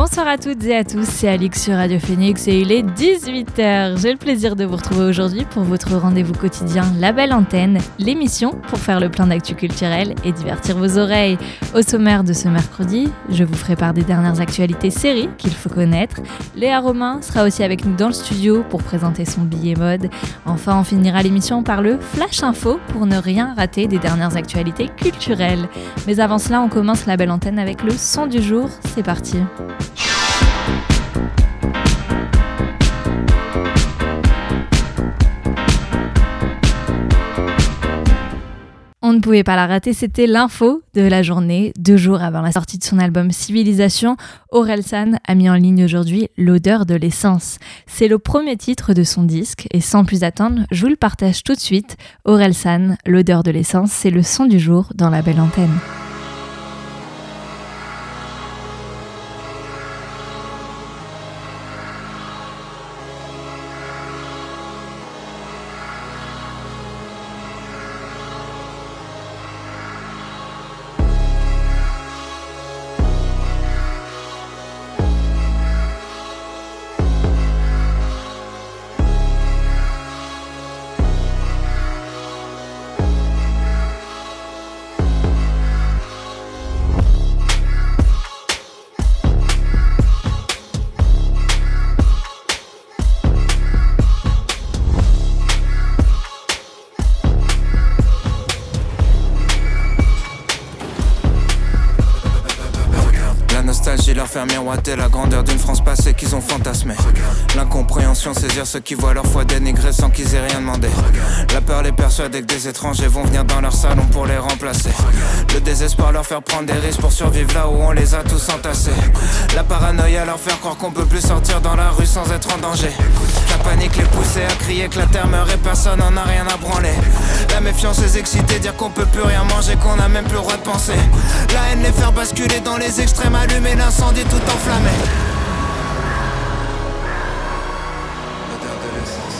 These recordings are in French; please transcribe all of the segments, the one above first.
Bonsoir à toutes et à tous, c'est Alix sur Radio Phoenix et il est 18h. J'ai le plaisir de vous retrouver aujourd'hui pour votre rendez-vous quotidien La Belle Antenne, l'émission pour faire le plein d'actu culturel et divertir vos oreilles. Au sommaire de ce mercredi, je vous ferai part des dernières actualités séries qu'il faut connaître. Léa Romain sera aussi avec nous dans le studio pour présenter son billet mode. Enfin, on finira l'émission par le Flash Info pour ne rien rater des dernières actualités culturelles. Mais avant cela, on commence La Belle Antenne avec le son du jour. C'est parti. On ne pouvait pas la rater, c'était l'info de la journée. Deux jours avant la sortie de son album Civilisation, San a mis en ligne aujourd'hui L'odeur de l'essence. C'est le premier titre de son disque et sans plus attendre, je vous le partage tout de suite. San, L'odeur de l'essence, c'est le son du jour dans la belle antenne. Faire miroiter la grandeur d'une France passée qu'ils ont fantasmé. L'incompréhension, saisir ceux qui voient leur foi dénigrée sans qu'ils aient rien demandé. La peur les persuader que des étrangers vont venir dans leur salon pour les remplacer. Le désespoir leur faire prendre des risques pour survivre là où on les a tous entassés. La paranoïa leur faire croire qu'on peut plus sortir dans la rue sans être en danger. La panique les pousser à crier que la terre meurt et personne n'en a rien à branler. La méfiance les exciter, dire qu'on peut plus rien manger, qu'on a même plus le droit de penser. La haine les faire basculer dans les extrêmes, allumer l'incendie tout enflammé. L'odeur de l'essence.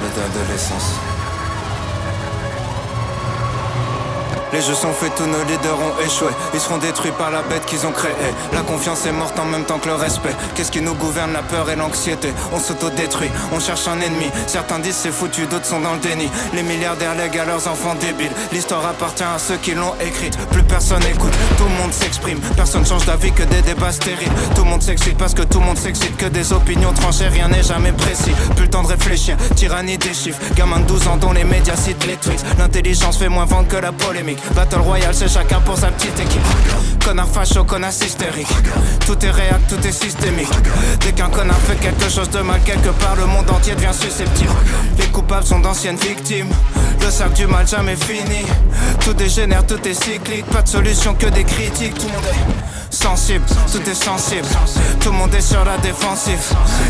L'odeur de l'essence. Les jeux sont faits, tous nos leaders ont échoué. Ils seront détruits par la bête qu'ils ont créée. La confiance est morte en même temps que le respect. Qu'est-ce qui nous gouverne La peur et l'anxiété? On s'auto-détruit, on cherche un ennemi. Certains disent c'est foutu, d'autres sont dans le déni. Les milliardaires lèguent à leurs enfants débiles. L'histoire appartient à ceux qui l'ont écrite. Plus personne écoute, tout le monde s'exprime. Personne change d'avis que des débats stériles. Tout le monde s'excite parce que tout le monde s'excite. Que des opinions tranchées, rien n'est jamais précis. Plus le temps de réfléchir, tyrannie des chiffres. Gamin de 12 ans dont les médias citent les tweets. L'intelligence fait moins vendre que la polémique. Battle Royale, c'est chacun pour sa petite équipe. Connard facho, connard hystérique. Tout est réel, tout est systémique. Dès qu'un connard fait quelque chose de mal quelque part, le monde entier devient susceptible. Les coupables sont d'anciennes victimes. Le sac du mal jamais fini. Tout dégénère, tout est cyclique. Pas de solution que des critiques. Tout le monde est sensible, tout est sensible. Tout le monde est sur la défensive.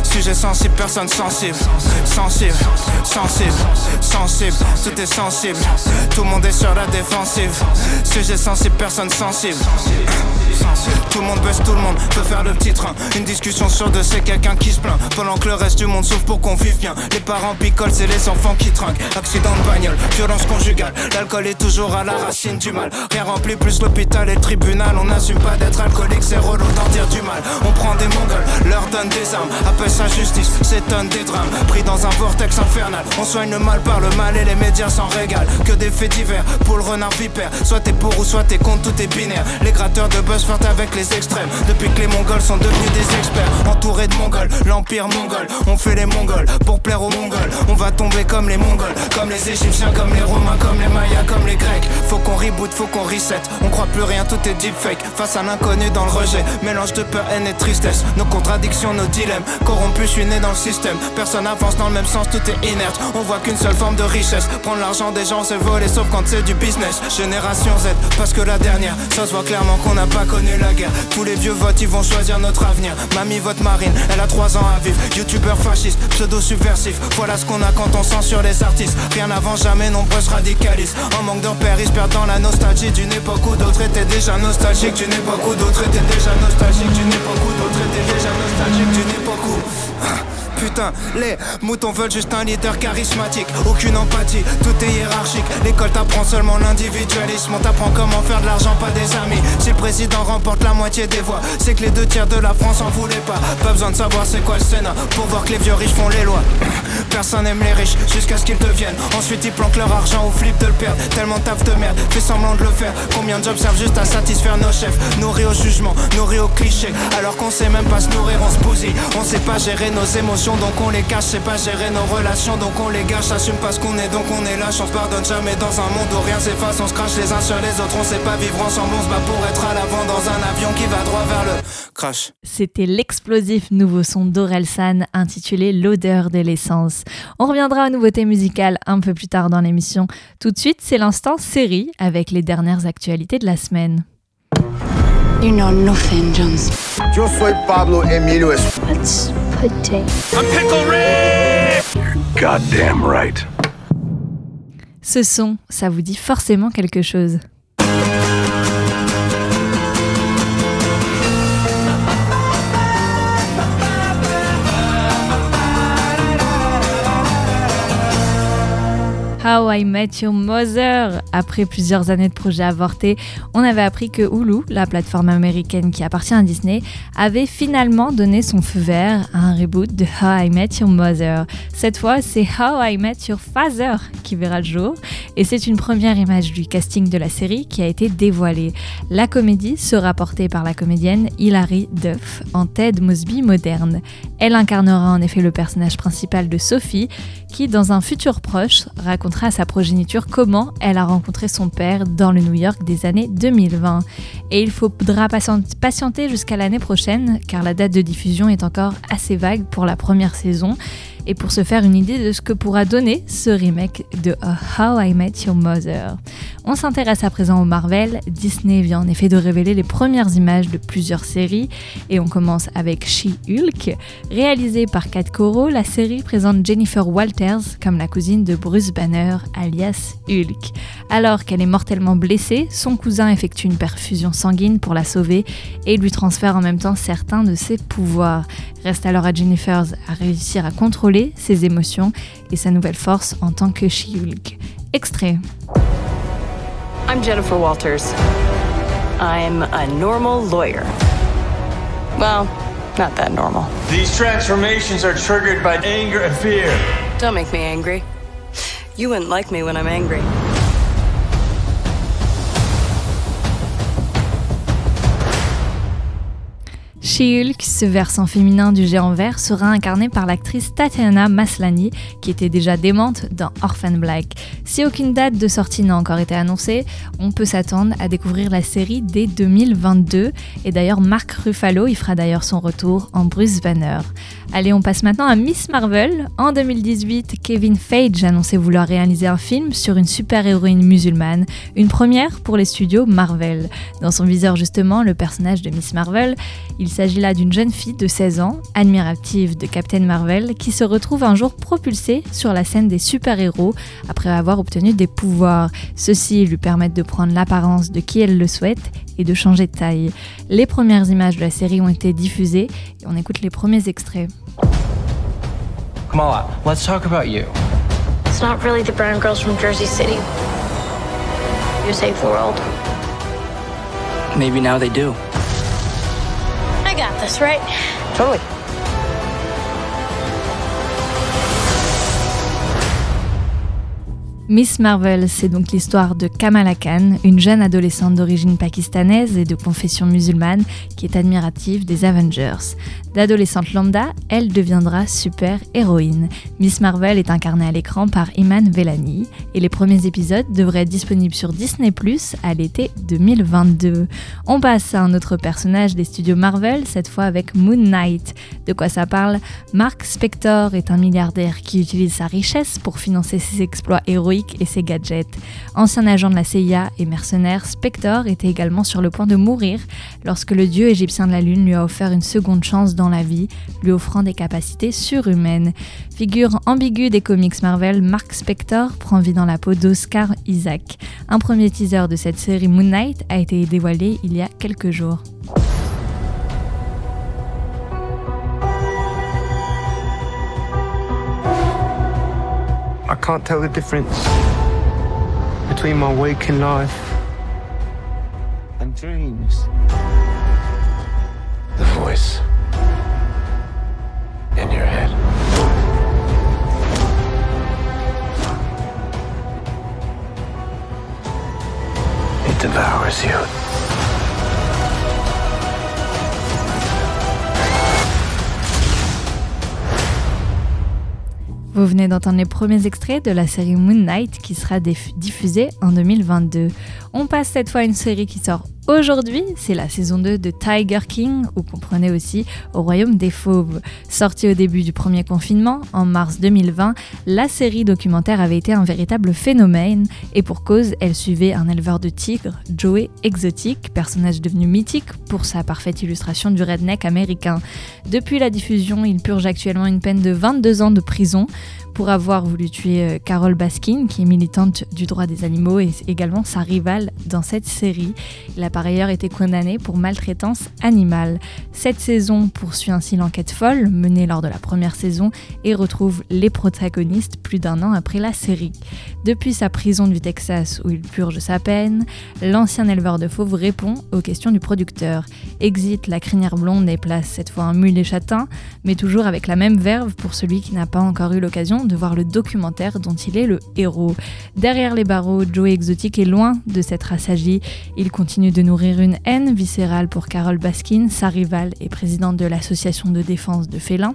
Sujet sensible, personne sensible. Sensible, sensible, sensible. Tout est sensible. Tout le monde est sur la défensive. Sujet sensible, personne sensible. Tout le monde baisse, tout le monde peut faire le petit train. Une discussion sur deux, c'est quelqu'un qui se plaint. Pendant que le reste du monde souffre pour qu'on vive bien. Les parents picolent, c'est les enfants qui trinquent. Accident de bagnole, violence conjugale. L'alcool est toujours à la racine du mal. Rien rempli plus l'hôpital et le tribunal. On n'assume pas d'être c'est d'en dire du mal. On prend des mongols, leur donne des armes. Appelle sa justice, s'étonne des drames. Pris dans un vortex infernal. On soigne le mal par le mal et les médias s'en régalent. Que des faits divers pour le renard vipère. Soit t'es pour ou soit t'es contre, tout est binaire. Les gratteurs de buzz flirtent avec les extrêmes. Depuis que les Mongols sont devenus des experts, entourés de Mongols, l'empire mongol. On fait les Mongols pour plaire aux Mongols. On va tomber comme les Mongols, comme les Égyptiens, comme les Romains, comme les Mayas, comme les Grecs. Faut qu'on reboot, faut qu'on reset. On croit plus rien, tout est deepfake. Face à l'inconnu dans le rejet. Mélange de peur, haine et tristesse. Nos contradictions, nos dilemmes. Corrompus, suis né dans le système. Personne avance dans le même sens, tout est inerte. On voit qu'une seule forme de richesse. Prendre l'argent des gens, c'est voler, sauf quand c'est du business. Génération Z, parce que la dernière, ça se voit clairement qu'on n'a pas connu la guerre. Tous les vieux votes, ils vont choisir notre avenir. Mamie vote marine, elle a 3 ans à vivre. Youtubeur fasciste, pseudo-subversif. Voilà ce qu'on a quand on censure les artistes. Rien avant jamais, nombreux se. En manque de repères, ils se la nostalgie d'une époque où d'autres étaient déjà nostalgiques. D'une époque où d'autres étaient déjà nostalgiques. D'une époque où d'autres étaient déjà nostalgiques. D'une époque où. Putain, les moutons veulent juste un leader charismatique. Aucune empathie, tout est hiérarchique. L'école t'apprend seulement l'individualisme. On t'apprend comment faire de l'argent, pas des amis. Si le président remporte la moitié des voix, c'est que les deux tiers de la France en voulaient pas. Pas besoin de savoir c'est quoi le Sénat pour voir que les vieux riches font les lois. Personne n'aime les riches jusqu'à ce qu'ils deviennent. Ensuite, ils planquent leur argent ou flippent de le perdre. Tellement taf de merde, fais semblant de le faire. Combien de jobs servent juste à satisfaire nos chefs? Nourris au jugement, nourris au cliché. Alors qu'on sait même pas se nourrir, on se bousille. On sait pas gérer nos émotions, donc on les cache. C'est pas gérer nos relations, donc on les gâche. Assume pas ce qu'on est, donc on est lâche. On se pardonne jamais dans un monde où rien s'efface. On se crache les uns sur les autres, on sait pas vivre ensemble. On se bat pour être à l'avant dans un avion qui va droit vers le crash. C'était l'explosif nouveau son d'Orelsan intitulé L'odeur de l'essence. On reviendra aux nouveautés musicales un peu plus tard dans l'émission. Tout de suite, c'est l'instant série avec les dernières actualités de la semaine. You know nothing, Jones. Yo soy Pablo Emilio Goddamn right. Ce son, ça vous dit forcément quelque chose. How I Met Your Mother. Après plusieurs années de projets avortés, on avait appris que Hulu, la plateforme américaine qui appartient à Disney, avait finalement donné son feu vert à un reboot de How I Met Your Mother. Cette fois, c'est How I Met Your Father qui verra le jour, et c'est une première image du casting de la série qui a été dévoilée. La comédie sera portée par la comédienne Hilary Duff en Ted Mosby moderne. Elle incarnera en effet le personnage principal de Sophie, qui, dans un futur proche, racontera à sa progéniture comment elle a rencontré son père dans le New York des années 2020. Et il faudra patient- patienter jusqu'à l'année prochaine, car la date de diffusion est encore assez vague pour la première saison. Et pour se faire une idée de ce que pourra donner ce remake de How I Met Your Mother. On s'intéresse à présent au Marvel. Disney vient en effet de révéler les premières images de plusieurs séries et on commence avec She-Hulk. Réalisée par Kat Coro, la série présente Jennifer Walters comme la cousine de Bruce Banner, alias Hulk. Alors qu'elle est mortellement blessée, son cousin effectue une perfusion sanguine pour la sauver et lui transfère en même temps certains de ses pouvoirs. Reste alors à Jennifer à réussir à contrôler ses émotions et sa nouvelle force en tant que She-Hulk. Extrait. I'm Jennifer Walters. I'm a normal lawyer. Well, not that normal. These transformations are triggered by anger and fear. Don't make me angry. You wouldn't like me when I'm angry. She-Hulk, ce versant féminin du géant vert, sera incarné par l'actrice Tatiana Maslany, qui était déjà démente dans Orphan Black. Si aucune date de sortie n'a encore été annoncée, on peut s'attendre à découvrir la série dès 2022. Et d'ailleurs, Mark Ruffalo y fera d'ailleurs son retour en Bruce Banner. Allez, on passe maintenant à Miss Marvel. En 2018, Kevin Feige annonçait vouloir réaliser un film sur une super-héroïne musulmane, une première pour les studios Marvel. Dans son viseur justement, le personnage de Miss Marvel, il s'agit là d'une jeune fille de 16 ans, admirative de Captain Marvel, qui se retrouve un jour propulsée sur la scène des super-héros après avoir obtenu des pouvoirs. Ceux-ci lui permettent de prendre l'apparence de qui elle le souhaite et de changer de taille. Les premières images de la série ont été diffusées et on écoute les premiers extraits. Kamala, let's talk about you. It's not really the brown girls from Jersey City. You save the world. Maybe now they do. I got this, right? Totally. Miss Marvel, c'est donc l'histoire de Kamala Khan, une jeune adolescente d'origine pakistanaise et de confession musulmane qui est admirative des Avengers. D'adolescente lambda, elle deviendra super-héroïne. Miss Marvel est incarnée à l'écran par Iman Velani et les premiers épisodes devraient être disponibles sur Disney Plus à l'été 2022. On passe à un autre personnage des studios Marvel, cette fois avec Moon Knight. De quoi ça parle? Mark Spector est un milliardaire qui utilise sa richesse pour financer ses exploits héroïques et ses gadgets. Ancien agent de la CIA et mercenaire, Spector était également sur le point de mourir lorsque le dieu égyptien de la Lune lui a offert une seconde chance dans la vie, lui offrant des capacités surhumaines. Figure ambiguë des comics Marvel, Mark Spector prend vie dans la peau d'Oscar Isaac. Un premier teaser de cette série Moon Knight a été dévoilé il y a quelques jours. I can't tell the difference between my waking life and dreams. The voice in your head. It devours you. Vous venez d'entendre les premiers extraits de la série Moon Knight qui sera diffusée en 2022. On passe cette fois à une série qui sort Aujourd'hui, c'est la saison 2 de Tiger King, ou comprenez aussi Au Royaume des Fauves. Sortie au début du premier confinement, en mars 2020, la série documentaire avait été un véritable phénomène, et pour cause, elle suivait un éleveur de tigres, Joey Exotic, personnage devenu mythique pour sa parfaite illustration du redneck américain. Depuis la diffusion, il purge actuellement une peine de 22 ans de prison pour avoir voulu tuer euh, Carole Baskin, qui est militante du droit des animaux et également sa rivale dans cette série. Il a par ailleurs été condamné pour maltraitance animale. Cette saison poursuit ainsi l'enquête folle menée lors de la première saison et retrouve les protagonistes plus d'un an après la série. Depuis sa prison du Texas où il purge sa peine, l'ancien éleveur de fauves répond aux questions du producteur. Exit la crinière blonde et place cette fois un mulet châtain, mais toujours avec la même verve pour celui qui n'a pas encore eu l'occasion de voir le documentaire dont il est le héros. Derrière les barreaux, Joey Exotic est loin de s'être assagi. Il continue de nourrir une haine viscérale pour Carol Baskin, sa rivale et présidente de l'association de défense de félins.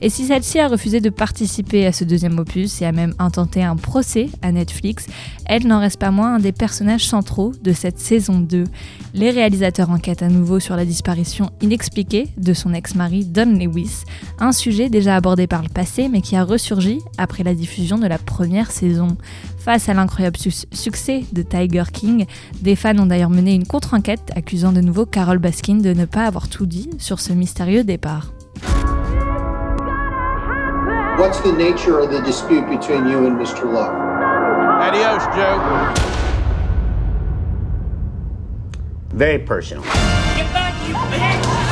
Et si celle-ci a refusé de participer à ce deuxième opus et a même intenté un procès à Netflix, elle n'en reste pas moins un des personnages centraux de cette saison 2. Les réalisateurs enquêtent à nouveau sur la disparition inexpliquée de son ex-mari Don Lewis, un sujet déjà abordé par le passé mais qui a ressurgi après la diffusion de la première saison. Face à l'incroyable succès de Tiger King, des fans ont d'ailleurs mené une contre-enquête accusant de nouveau Carol Baskin de ne pas avoir tout dit sur ce mystérieux départ. What's the nature of the dispute between you and Mr. Love? Adios, Joe. Very personal. Get back, you bitch!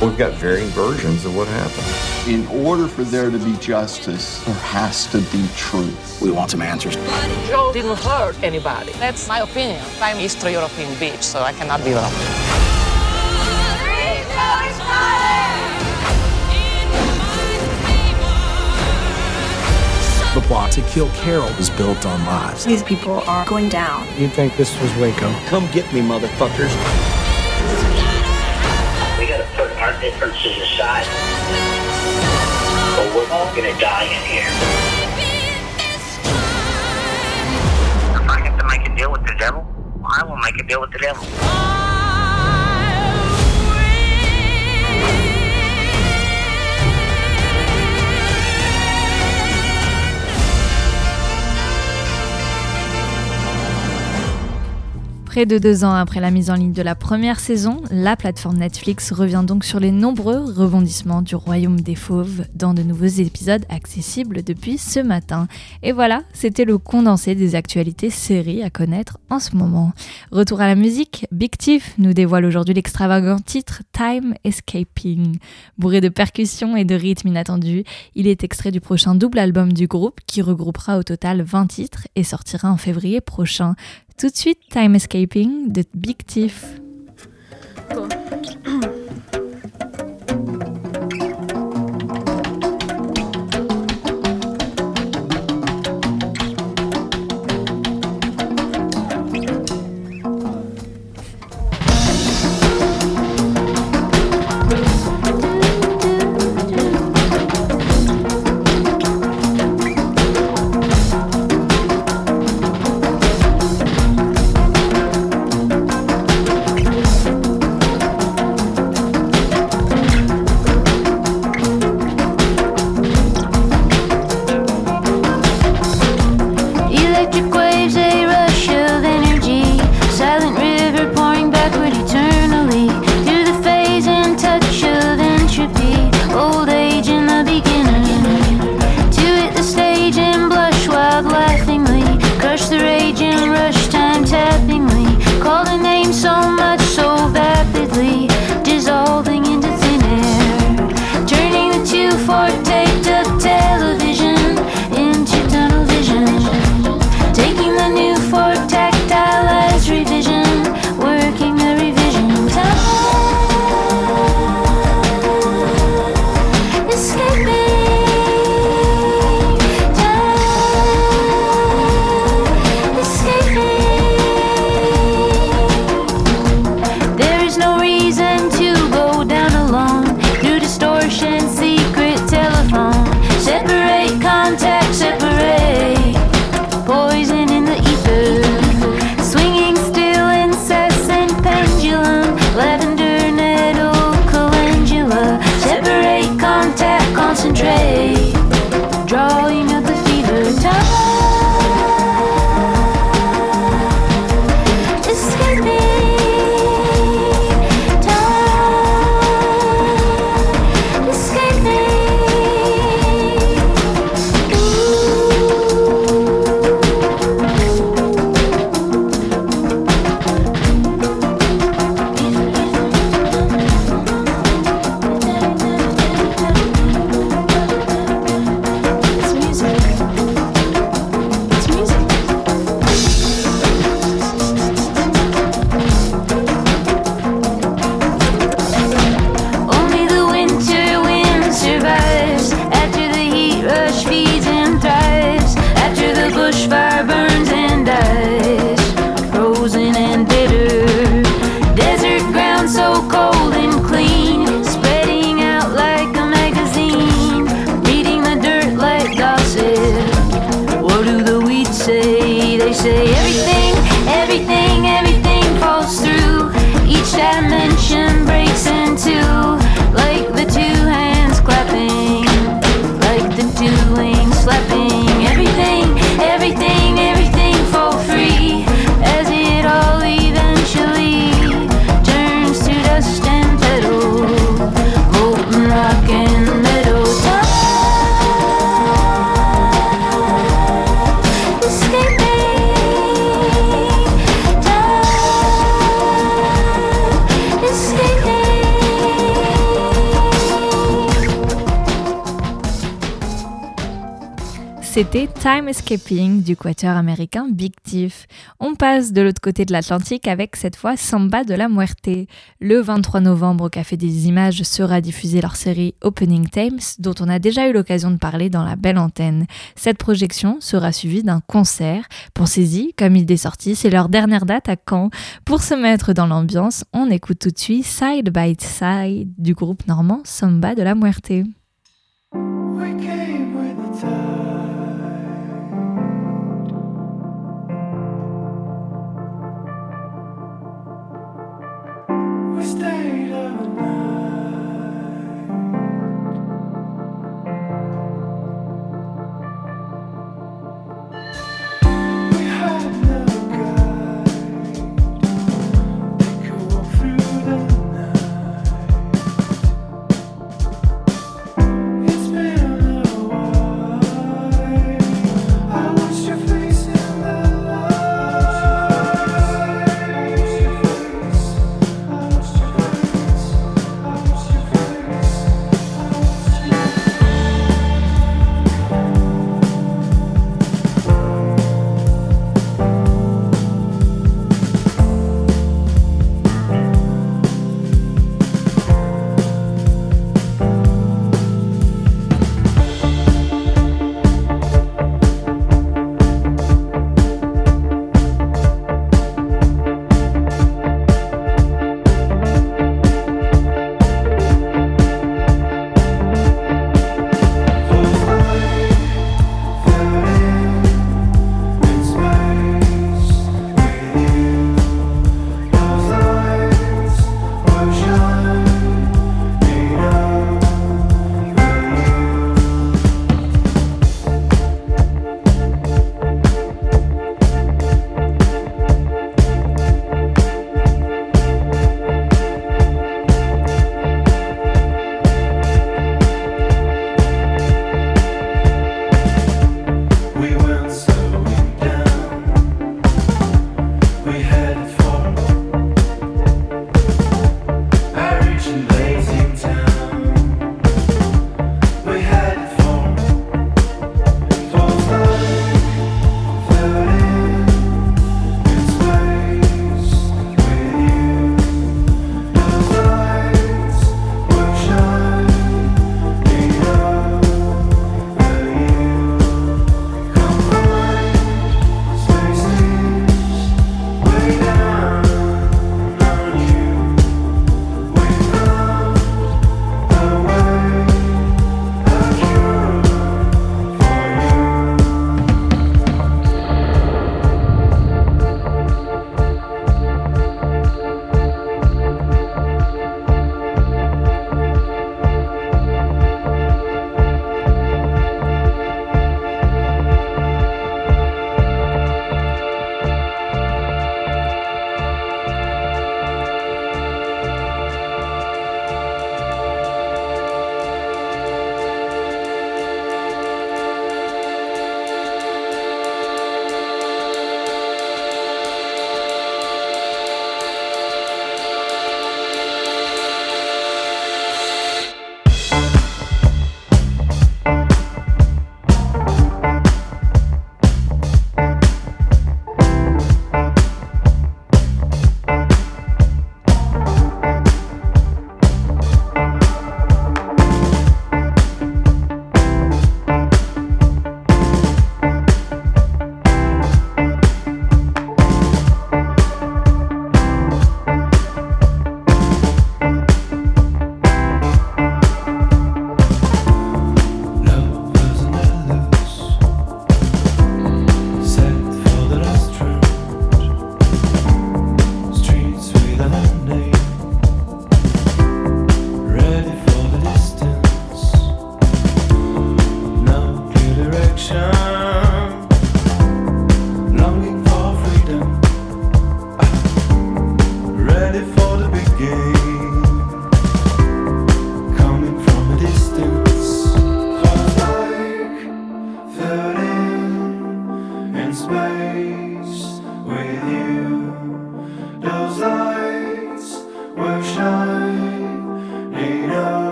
We've got varying versions of what happened. In order for there to be justice, there has to be truth. We want some answers. Joe didn't hurt anybody. That's my opinion. I'm Eastern European bitch, so I cannot be wrong. The plot to kill Carol is built on lies. These people are going down. You think this was Waco? Come get me, motherfuckers. Differences aside. But we're all gonna die in here. If I have to make a deal with the devil, I will make a deal with the devil. Près de deux ans après la mise en ligne de la première saison, la plateforme Netflix revient donc sur les nombreux rebondissements du royaume des fauves dans de nouveaux épisodes accessibles depuis ce matin. Et voilà, c'était le condensé des actualités séries à connaître en ce moment. Retour à la musique, Big Tiff nous dévoile aujourd'hui l'extravagant titre Time Escaping. Bourré de percussions et de rythmes inattendus, il est extrait du prochain double album du groupe qui regroupera au total 20 titres et sortira en février prochain. Tout de suite, Time Escaping de Big. C'était Time Escaping du quatuor américain Big Thief. On passe de l'autre côté de l'Atlantique avec cette fois Samba de la Muerte. Le 23 novembre au Café des Images sera diffusée leur série Opening Times dont on a déjà eu l'occasion de parler dans la belle antenne. Cette projection sera suivie d'un concert. Pensez-y, comme il est sorti, c'est leur dernière date à Caen. Pour se mettre dans l'ambiance, on écoute tout de suite Side by Side du groupe normand Samba de la Muerte.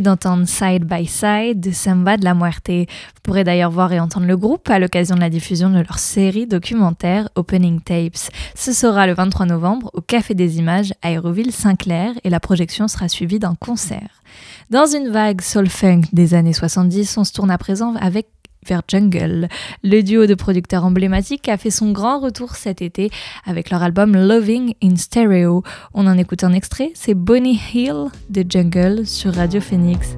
D'entendre Side by Side de Samba de la Muerte. Vous pourrez d'ailleurs voir et entendre le groupe à l'occasion de la diffusion de leur série documentaire Opening Tapes. Ce sera le 23 novembre au Café des Images à Aéroville-Saint-Clair et la projection sera suivie d'un concert. Dans une vague soul-funk des années 70, on se tourne à présent avec Le duo de producteurs emblématiques a fait son grand retour cet été avec leur album Loving in Stereo. On en écoute un extrait, c'est Bonnie Hill de Jungle sur Radio Phoenix.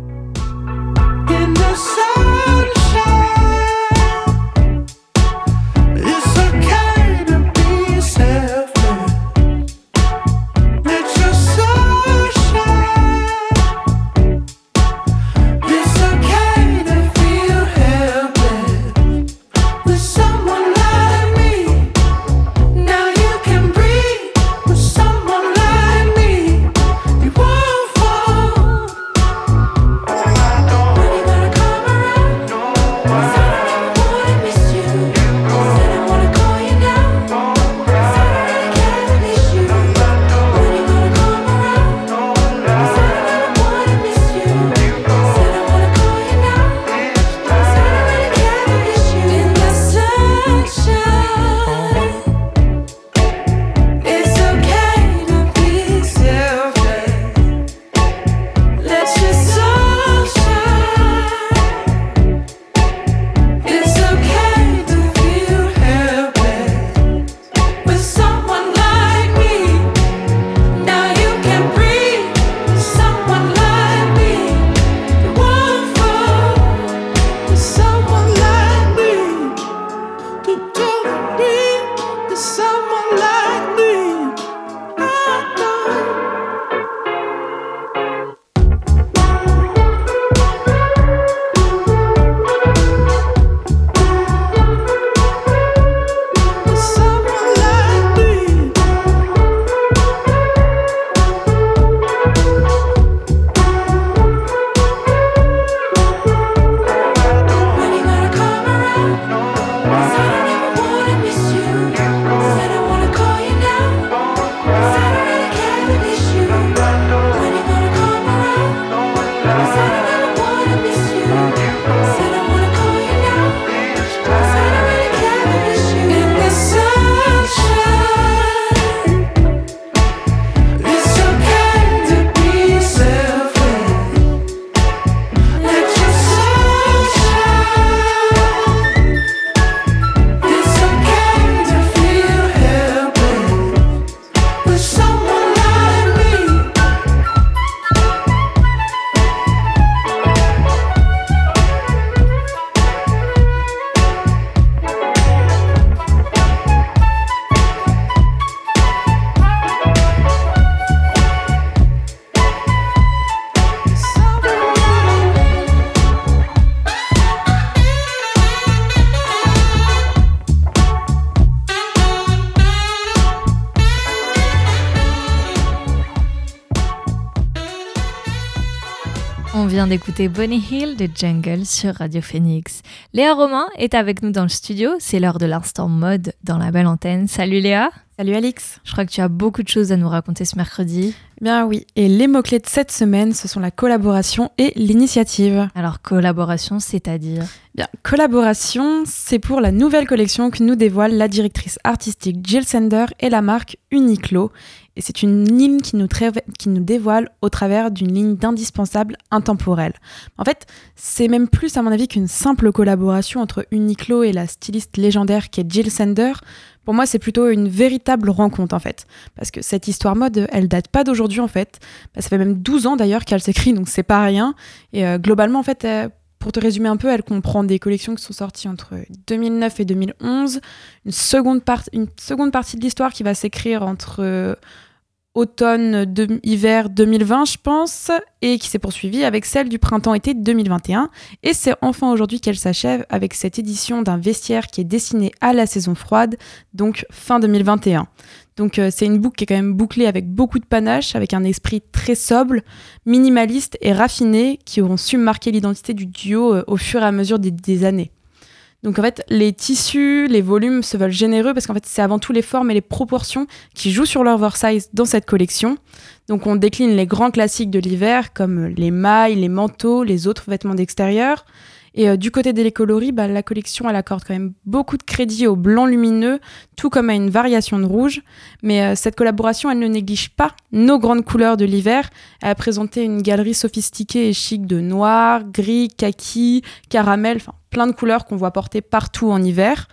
D'écouter Bonnie Hill de Jungle sur Radio Phoenix. Léa Romain est avec nous dans le studio. C'est l'heure de l'instant mode dans la belle antenne. Salut Léa. Salut Alix. Je crois que tu as beaucoup de choses à nous raconter ce mercredi. Bien oui. Et les mots-clés de cette semaine, ce sont la collaboration et l'initiative. Alors collaboration, c'est-à-dire Bien, collaboration, c'est pour la nouvelle collection que nous dévoile la directrice artistique Jill Sender et la marque Uniqlo. Et c'est une ligne qui nous, qui nous dévoile au travers d'une ligne d'indispensable intemporelle. En fait, c'est même plus, à mon avis, qu'une simple collaboration entre Uniqlo et la styliste légendaire qui est Jill Sander. Pour moi, c'est plutôt une véritable rencontre, en fait. Parce que cette histoire mode, elle date pas d'aujourd'hui, en fait. Bah, ça fait même 12 ans, d'ailleurs, qu'elle s'écrit, donc c'est pas rien. Et euh, globalement, en fait, pour te résumer un peu, elle comprend des collections qui sont sorties entre 2009 et 2011, une seconde, une seconde partie de l'histoire qui va s'écrire entre automne, de, hiver 2020, je pense, et qui s'est poursuivie avec celle du printemps-été 2021. Et c'est enfin aujourd'hui qu'elle s'achève avec cette édition d'un vestiaire qui est destiné à la saison froide, donc fin 2021. Donc euh, c'est une boucle qui est quand même bouclée avec beaucoup de panache, avec un esprit très sobre, minimaliste et raffiné, qui auront su marquer l'identité du duo euh, au fur et à mesure des années. Donc en fait, les tissus, les volumes se veulent généreux parce qu'en fait, c'est avant tout les formes et les proportions qui jouent sur l'oversize dans cette collection. Donc on décline les grands classiques de l'hiver comme les mailles, les manteaux, les autres vêtements d'extérieur. Et euh, du côté des coloris, bah, la collection elle accorde quand même beaucoup de crédit au blanc lumineux, tout comme à une variation de rouge. Mais euh, cette collaboration, elle ne néglige pas nos grandes couleurs de l'hiver. Elle a présenté une galerie sophistiquée et chic de noir, gris, kaki, caramel, enfin plein de couleurs qu'on voit porter partout en hiver.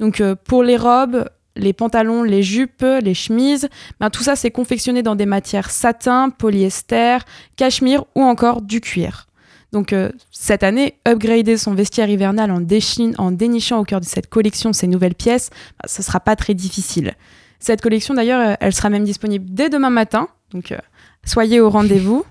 Donc euh, pour les robes, les pantalons, les jupes, les chemises, ben, tout ça c'est confectionné dans des matières satin, polyester, cachemire ou encore du cuir. Donc euh, cette année, upgrader son vestiaire hivernal en, dénichant au cœur de cette collection ces nouvelles pièces, ben, ce ne sera pas très difficile. Cette collection d'ailleurs, euh, elle sera même disponible dès demain matin, donc euh, soyez au rendez-vous.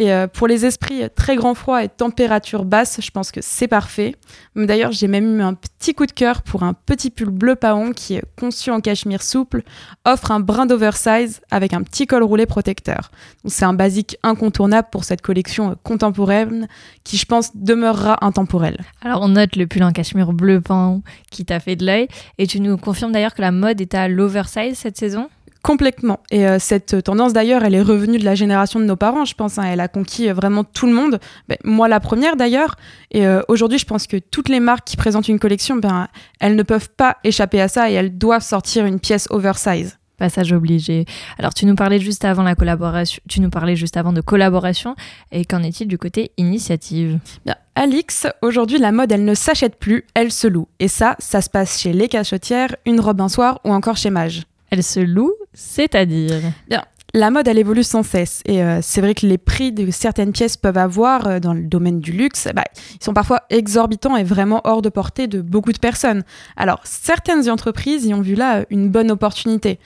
Et euh, pour les esprits très grand froid et température basse, je pense que c'est parfait. D'ailleurs, j'ai même eu un petit coup de cœur pour un petit pull bleu paon qui est conçu en cachemire souple, offre un brin d'oversize avec un petit col roulé protecteur. C'est un basique incontournable pour cette collection contemporaine qui, je pense, demeurera intemporelle. Alors, on note le pull en cachemire bleu paon qui t'a fait de l'œil. Et tu nous confirmes d'ailleurs que la mode est à l'oversize cette saison? Complètement. Et euh, cette tendance, d'ailleurs, elle est revenue de la génération de nos parents, je pense. Hein. Elle a conquis euh, vraiment tout le monde. Ben, moi, la première, d'ailleurs. Et euh, aujourd'hui, je pense que toutes les marques qui présentent une collection, ben, elles ne peuvent pas échapper à ça et elles doivent sortir une pièce oversize. Passage obligé. Alors, tu nous parlais juste avant la collaboration. Tu nous parlais juste avant de collaboration. Et qu'en est-il du côté initiative? Bien, Alix, aujourd'hui, la mode, elle ne s'achète plus, elle se loue. Et ça, ça se passe chez Les Cachotières, Une robe un soir ou encore chez Mage. Elle se loue, c'est-à-dire Bien, la mode, elle évolue sans cesse. Et euh, c'est vrai que les prix de certaines pièces peuvent avoir euh, dans le domaine du luxe, bah, ils sont parfois exorbitants et vraiment hors de portée de beaucoup de personnes. Alors, certaines entreprises y ont vu là une bonne opportunité.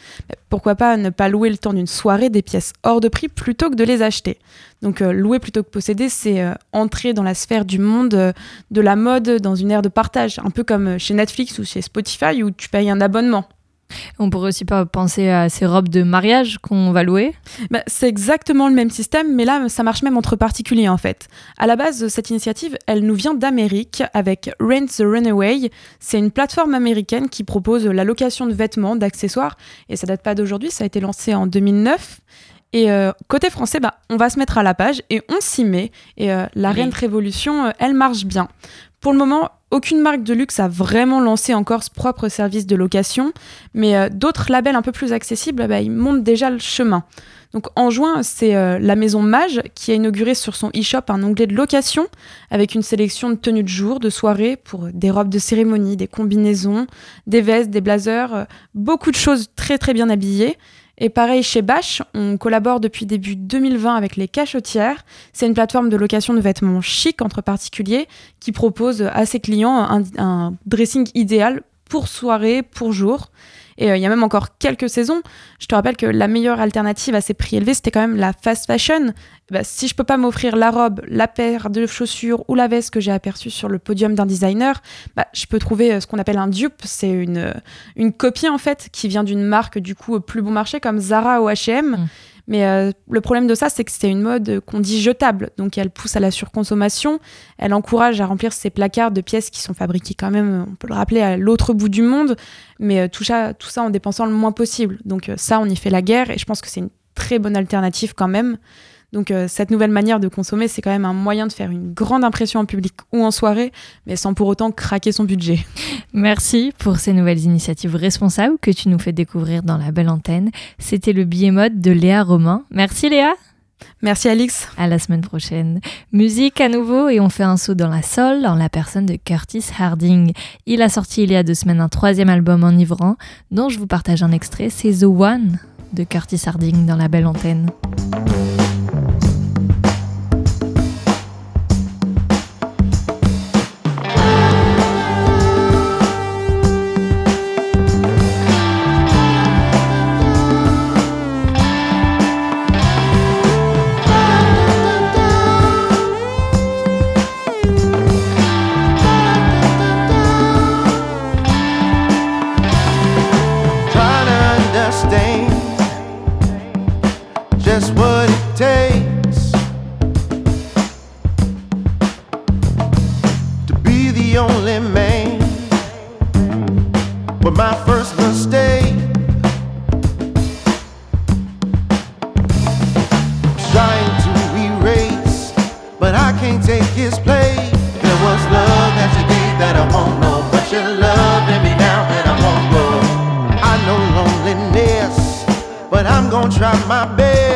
Pourquoi pas ne pas louer le temps d'une soirée des pièces hors de prix plutôt que de les acheter? Donc euh, louer plutôt que posséder, c'est entrer dans la sphère du monde de la mode dans une ère de partage, un peu comme chez Netflix ou chez Spotify où tu payes un abonnement. On pourrait aussi pas penser à ces robes de mariage qu'on va louer bah, C'est exactement le même système, mais là, ça marche même entre particuliers en fait. À la base, cette initiative, elle nous vient d'Amérique avec Rent the Runaway. C'est une plateforme américaine qui propose la location de vêtements, d'accessoires, et ça date pas d'aujourd'hui, ça a été lancé en 2009. Et euh, côté français, bah, on va se mettre à la page et on s'y met. Et euh, la Rent Révolution, euh, elle marche bien. Pour le moment, aucune marque de luxe a vraiment lancé encore ce propre service de location, mais d'autres labels un peu plus accessibles, bah, ils montent déjà le chemin. Donc en juin, c'est euh, la maison Mage qui a inauguré sur son e-shop un onglet de location avec une sélection de tenues de jour, de soirée pour des robes de cérémonie, des combinaisons, des vestes, des blazers, euh, beaucoup de choses très très bien habillées. Et pareil chez Bash, on collabore depuis début 2020 avec les Cachotières. C'est une plateforme de location de vêtements chic entre particuliers qui propose à ses clients un, un dressing idéal pour soirée, pour jour. Et euh, il y a même encore quelques saisons, je te rappelle que la meilleure alternative à ces prix élevés, c'était quand même la fast fashion. Bah, si je peux pas m'offrir la robe, la paire de chaussures ou la veste que j'ai aperçue sur le podium d'un designer, bah, je peux trouver euh, ce qu'on appelle un dupe. C'est une, euh, une copie en fait qui vient d'une marque du coup plus bon marché comme Zara ou H&M. Mais euh, le problème de ça, c'est que c'est une mode qu'on dit jetable. Donc elle pousse à la surconsommation. Elle encourage à remplir ses placards de pièces qui sont fabriquées quand même, on peut le rappeler, à l'autre bout du monde. Mais euh, tout, ça, tout ça en dépensant le moins possible. Donc euh, ça, on y fait la guerre. Et je pense que c'est une très bonne alternative quand même. Donc euh, cette nouvelle manière de consommer, c'est quand même un moyen de faire une grande impression en public ou en soirée, mais sans pour autant craquer son budget. Merci pour ces nouvelles initiatives responsables que tu nous fais découvrir dans la belle antenne. C'était le billet mode de Léa Romain. Merci Léa. Merci Alix. À la semaine prochaine. Musique à nouveau et on fait un saut dans la sol en la personne de Curtis Harding. Il a sorti il y a deux semaines un troisième album enivrant dont je vous partage un extrait, c'est The One de Curtis Harding dans la belle antenne. the only man. But my first mistake, trying to erase, but I can't take his place. There was love that you gave that I won't know, but your love me now and I won't go. I know loneliness, but I'm gonna try my best.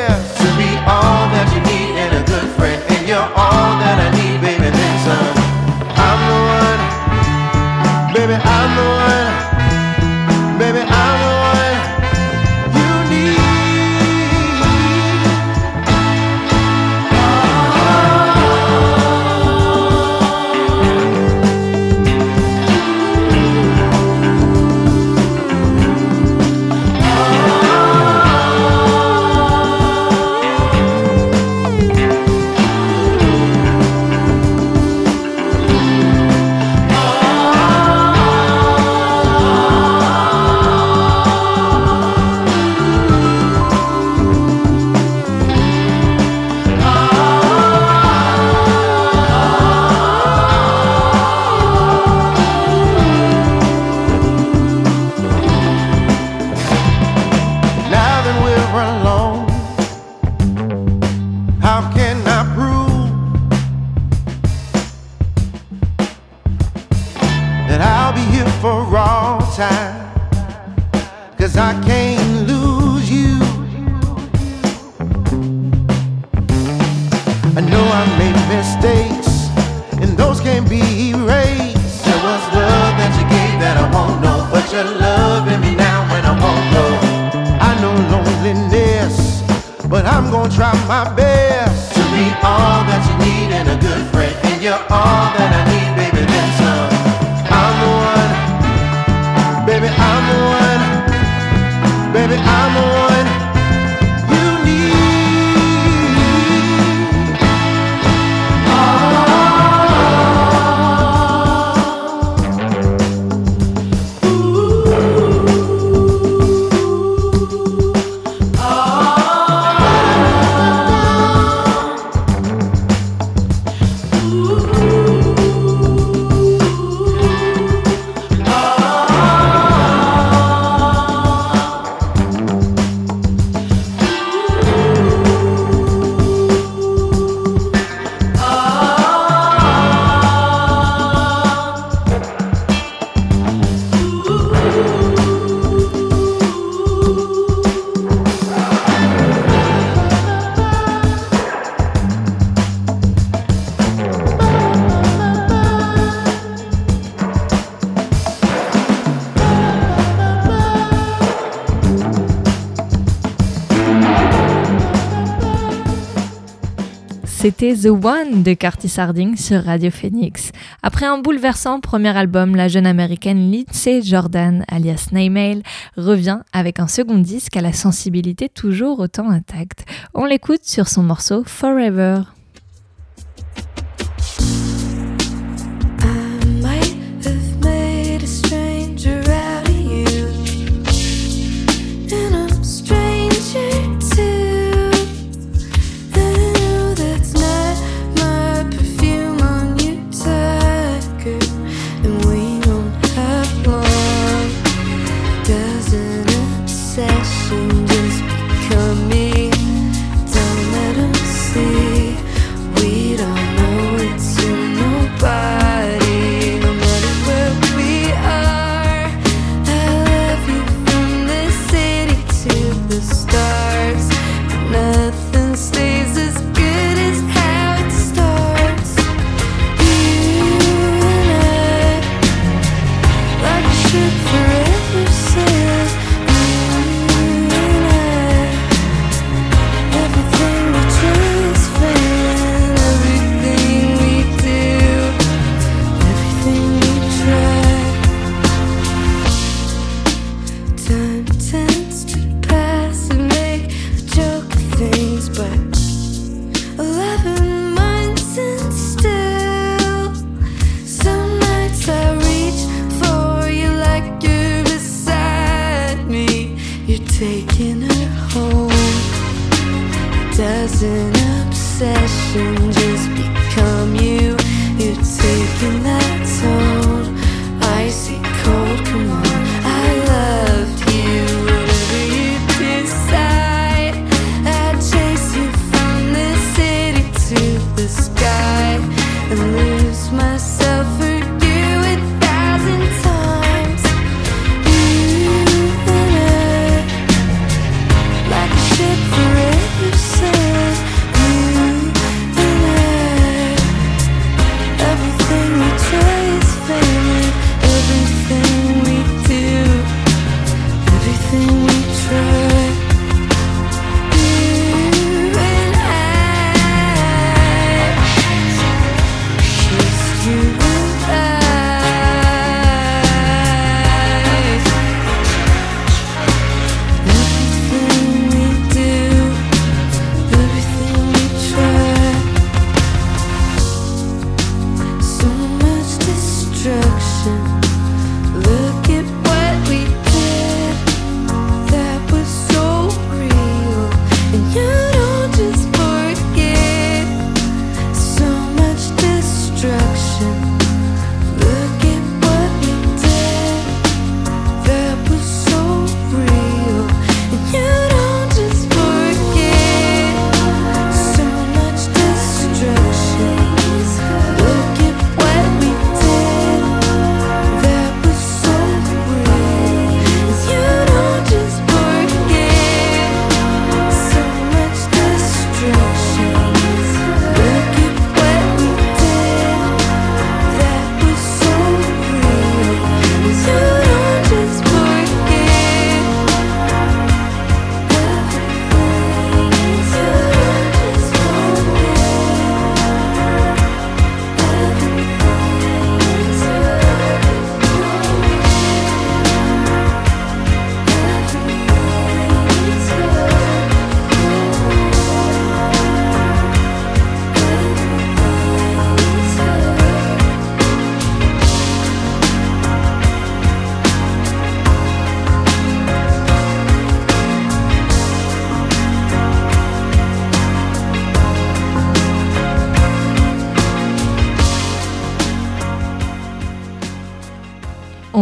I'm gonna try my best. To be all that you need and a good friend, and you're all that I need, C'était The One de Curtis Harding sur Radio Phoenix. Après un bouleversant premier album, la jeune américaine Lindsay Jordan, alias Naymale, revient avec un second disque à la sensibilité toujours autant intacte. On l'écoute sur son morceau Forever.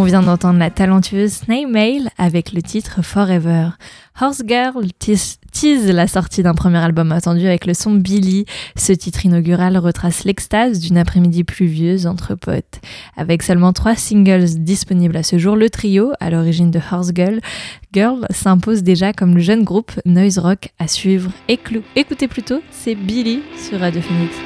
Vient d'entendre la talentueuse Snail Mail avec le titre Forever. Horse Girl tease, la sortie d'un premier album attendu avec le son Billy. Ce titre inaugural retrace l'extase d'une après-midi pluvieuse entre potes. Avec seulement trois singles disponibles à ce jour, le trio, à l'origine de Horse Girl, Girl s'impose déjà comme le jeune groupe noise rock à suivre. Écoutez plutôt, c'est Billy sur Radio Phoenix.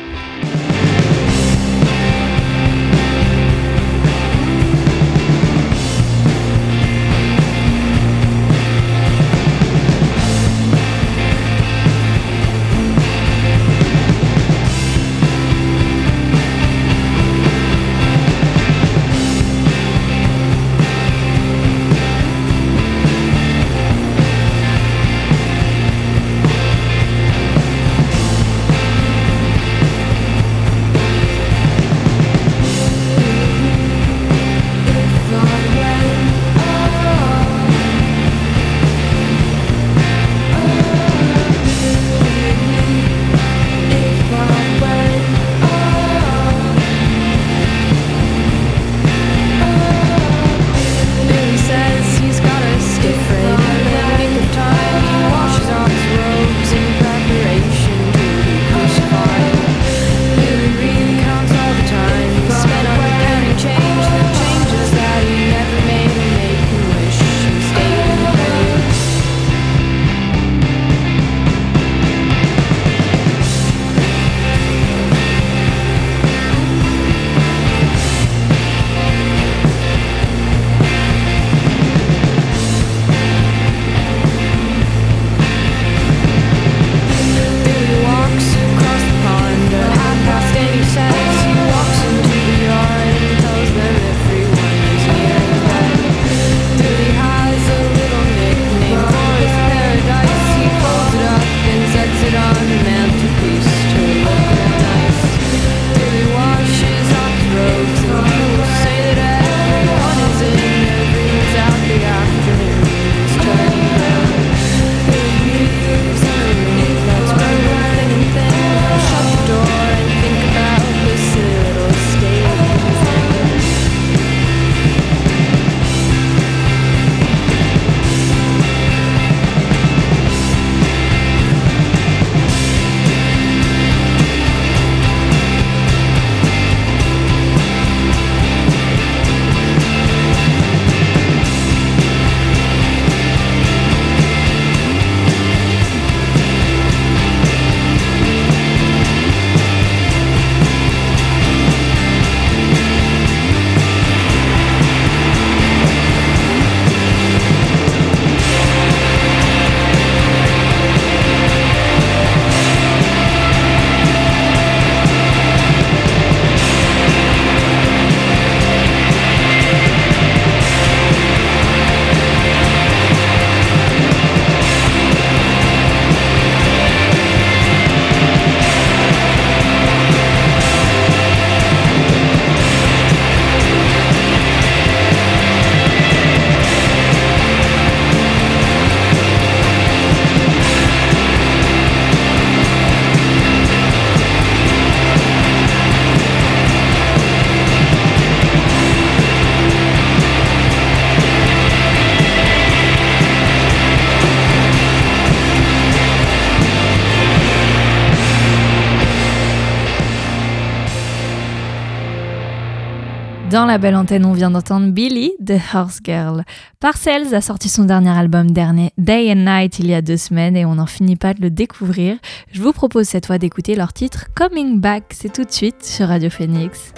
Dans la belle antenne, on vient d'entendre Billy de Horse Girl. Parcells a sorti son dernier album dernier, Day and Night, il y a deux semaines et on n'en finit pas de le découvrir. Je vous propose cette fois d'écouter leur titre Coming Back. C'est tout de suite sur Radio Phoenix.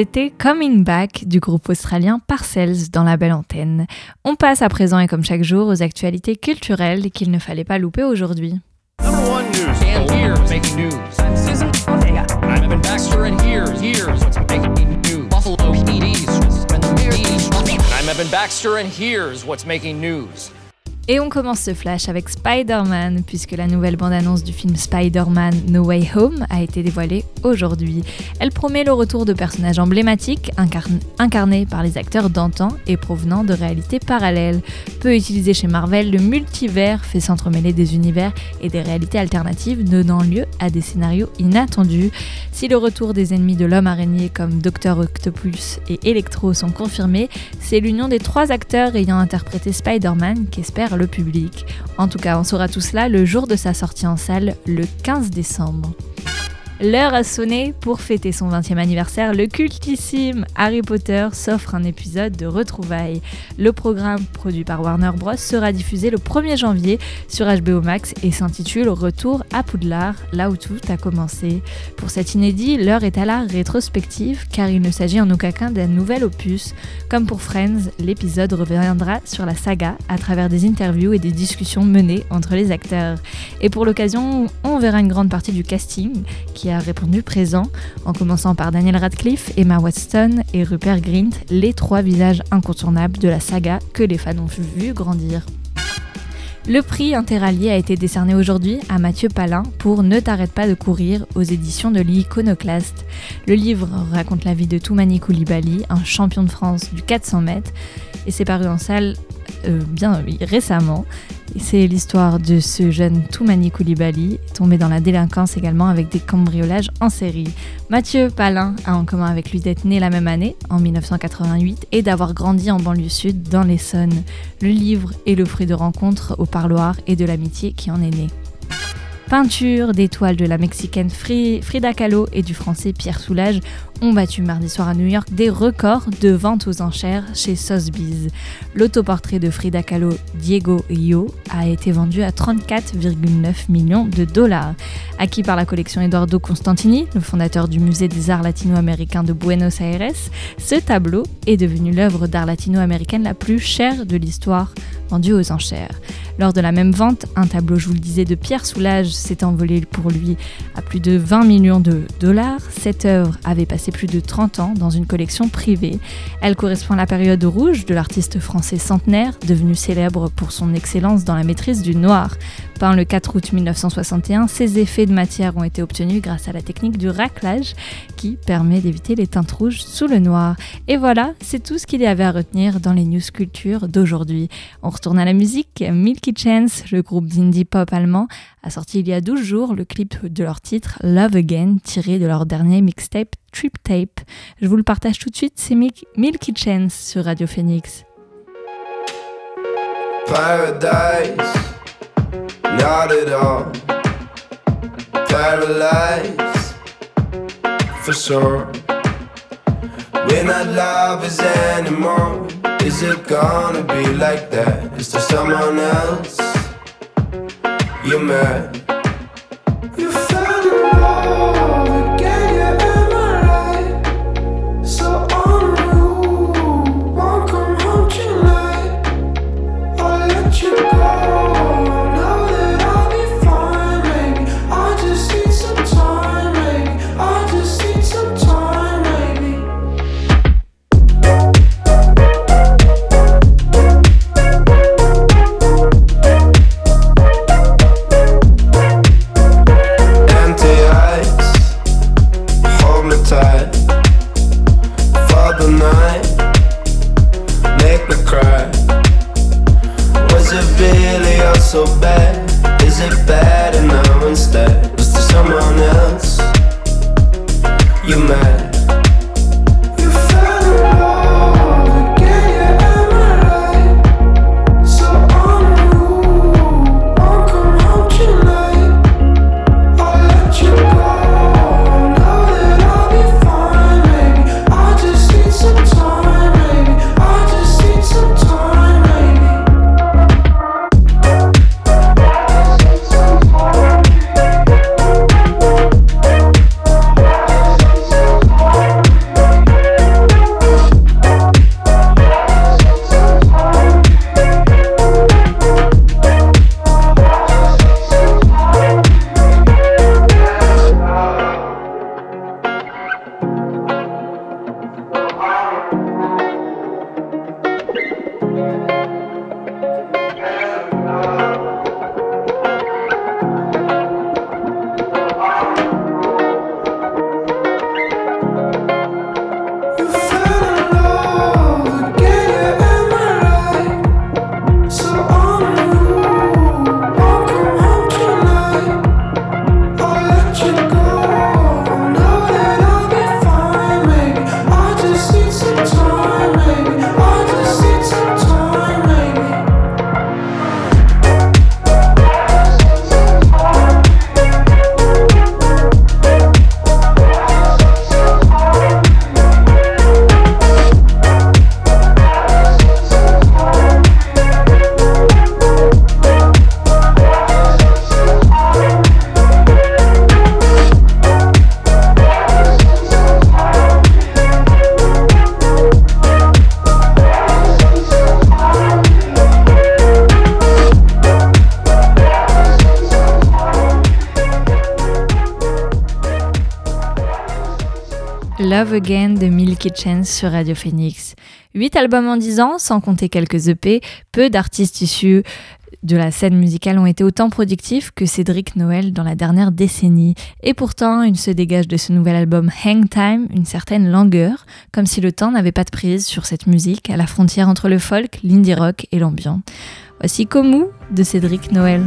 C'était Coming Back du groupe australien Parcells dans la belle antenne. On passe à présent et comme chaque jour aux actualités culturelles qu'il ne fallait pas louper aujourd'hui. I'm Evan Baxter, and here's what's making news. Et on commence ce flash avec Spider-Man, puisque la nouvelle bande-annonce du film Spider-Man No Way Home a été dévoilée aujourd'hui. Elle promet le retour de personnages emblématiques incarnés par les acteurs d'antan et provenant de réalités parallèles. Peu utilisé chez Marvel, le multivers fait s'entremêler des univers et des réalités alternatives, donnant lieu à des scénarios inattendus. Si le retour des ennemis de l'homme araignée comme Docteur Octopus et Electro sont confirmés, c'est l'union des trois acteurs ayant interprété Spider-Man qui espère le public. En tout cas, on saura tout cela le jour de sa sortie en salle, le 15 décembre. L'heure a sonné pour fêter son 20e anniversaire. Le cultissime Harry Potter s'offre un épisode de retrouvailles. Le programme produit par Warner Bros. sera diffusé le 1er janvier sur HBO Max et s'intitule Retour à Poudlard, là où tout a commencé. Pour cet inédit, l'heure est à la rétrospective car il ne s'agit en aucun cas d'un nouvel opus. Comme pour Friends, l'épisode reviendra sur la saga à travers des interviews et des discussions menées entre les acteurs. Et pour l'occasion, on verra une grande partie du casting qui a répondu présent, en commençant par Daniel Radcliffe, Emma Watson et Rupert Grint, les trois visages incontournables de la saga que les fans ont vu grandir. Le prix interallié a été décerné aujourd'hui à Mathieu Palin pour Ne t'arrête pas de courir aux éditions de l'Iconoclaste. Le livre raconte la vie de Toumani Koulibaly, un champion de France du 400 mètres, et c'est paru en salle euh, bien récemment. C'est l'histoire de ce jeune Toumani Koulibaly, tombé dans la délinquance également avec des cambriolages en série. Mathieu Palin a en commun avec lui d'être né la même année, en 1988, et d'avoir grandi en banlieue sud, dans l'Essonne. Le livre est le fruit de rencontres au parloir et de l'amitié qui en est née. Peinture d'étoiles de la mexicaine Frida Kahlo et du français Pierre Soulages ont battu mardi soir à New York des records de vente aux enchères chez Sotheby's. L'autoportrait de Frida Kahlo, Diego Yo, a été vendu à 34,9 millions de dollars. Acquis par la collection Eduardo Constantini, le fondateur du musée des arts latino-américains de Buenos Aires, ce tableau est devenu l'œuvre d'art latino-américaine la plus chère de l'histoire vendue aux enchères. Lors de la même vente, un tableau, je vous le disais, de Pierre Soulages s'est envolé pour lui à plus de 20 millions de dollars. Cette œuvre avait passé plus de 30 ans dans une collection privée. Elle correspond à la période rouge de l'artiste français centenaire, devenu célèbre pour son excellence dans la maîtrise du noir. Le 4 août 1961, ces effets de matière ont été obtenus grâce à la technique du raclage qui permet d'éviter les teintes rouges sous le noir. Et voilà, c'est tout ce qu'il y avait à retenir dans les news culture d'aujourd'hui. On retourne à la musique. Milky Chance, le groupe d'indie pop allemand, a sorti il y a 12 jours le clip de leur titre Love Again, tiré de leur dernier mixtape Trip Tape. Je vous le partage tout de suite, c'est Milky Chance sur Radio Phoenix. Not at all. Paralyzed, for sure. We're not lovers anymore. Is it gonna be like that? Is there someone else you're mad? Again de Milky Chance sur Radio Phoenix. 8 albums en 10 ans, sans compter quelques EP, peu d'artistes issus de la scène musicale ont été autant productifs que Cédric Noël dans la dernière décennie. Et pourtant, il se dégage de ce nouvel album Hang Time une certaine langueur, comme si le temps n'avait pas de prise sur cette musique à la frontière entre le folk, l'indie rock et l'ambiant. Voici Komu de Cédric Noël.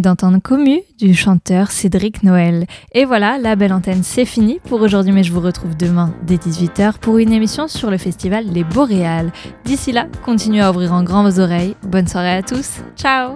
D'entendre Commu du chanteur Cédric Noël. Et voilà, la belle antenne, c'est fini pour aujourd'hui, mais je vous retrouve demain dès 18h pour une émission sur le festival Les Boréales. D'ici là, continuez à ouvrir en grand vos oreilles. Bonne soirée à tous. Ciao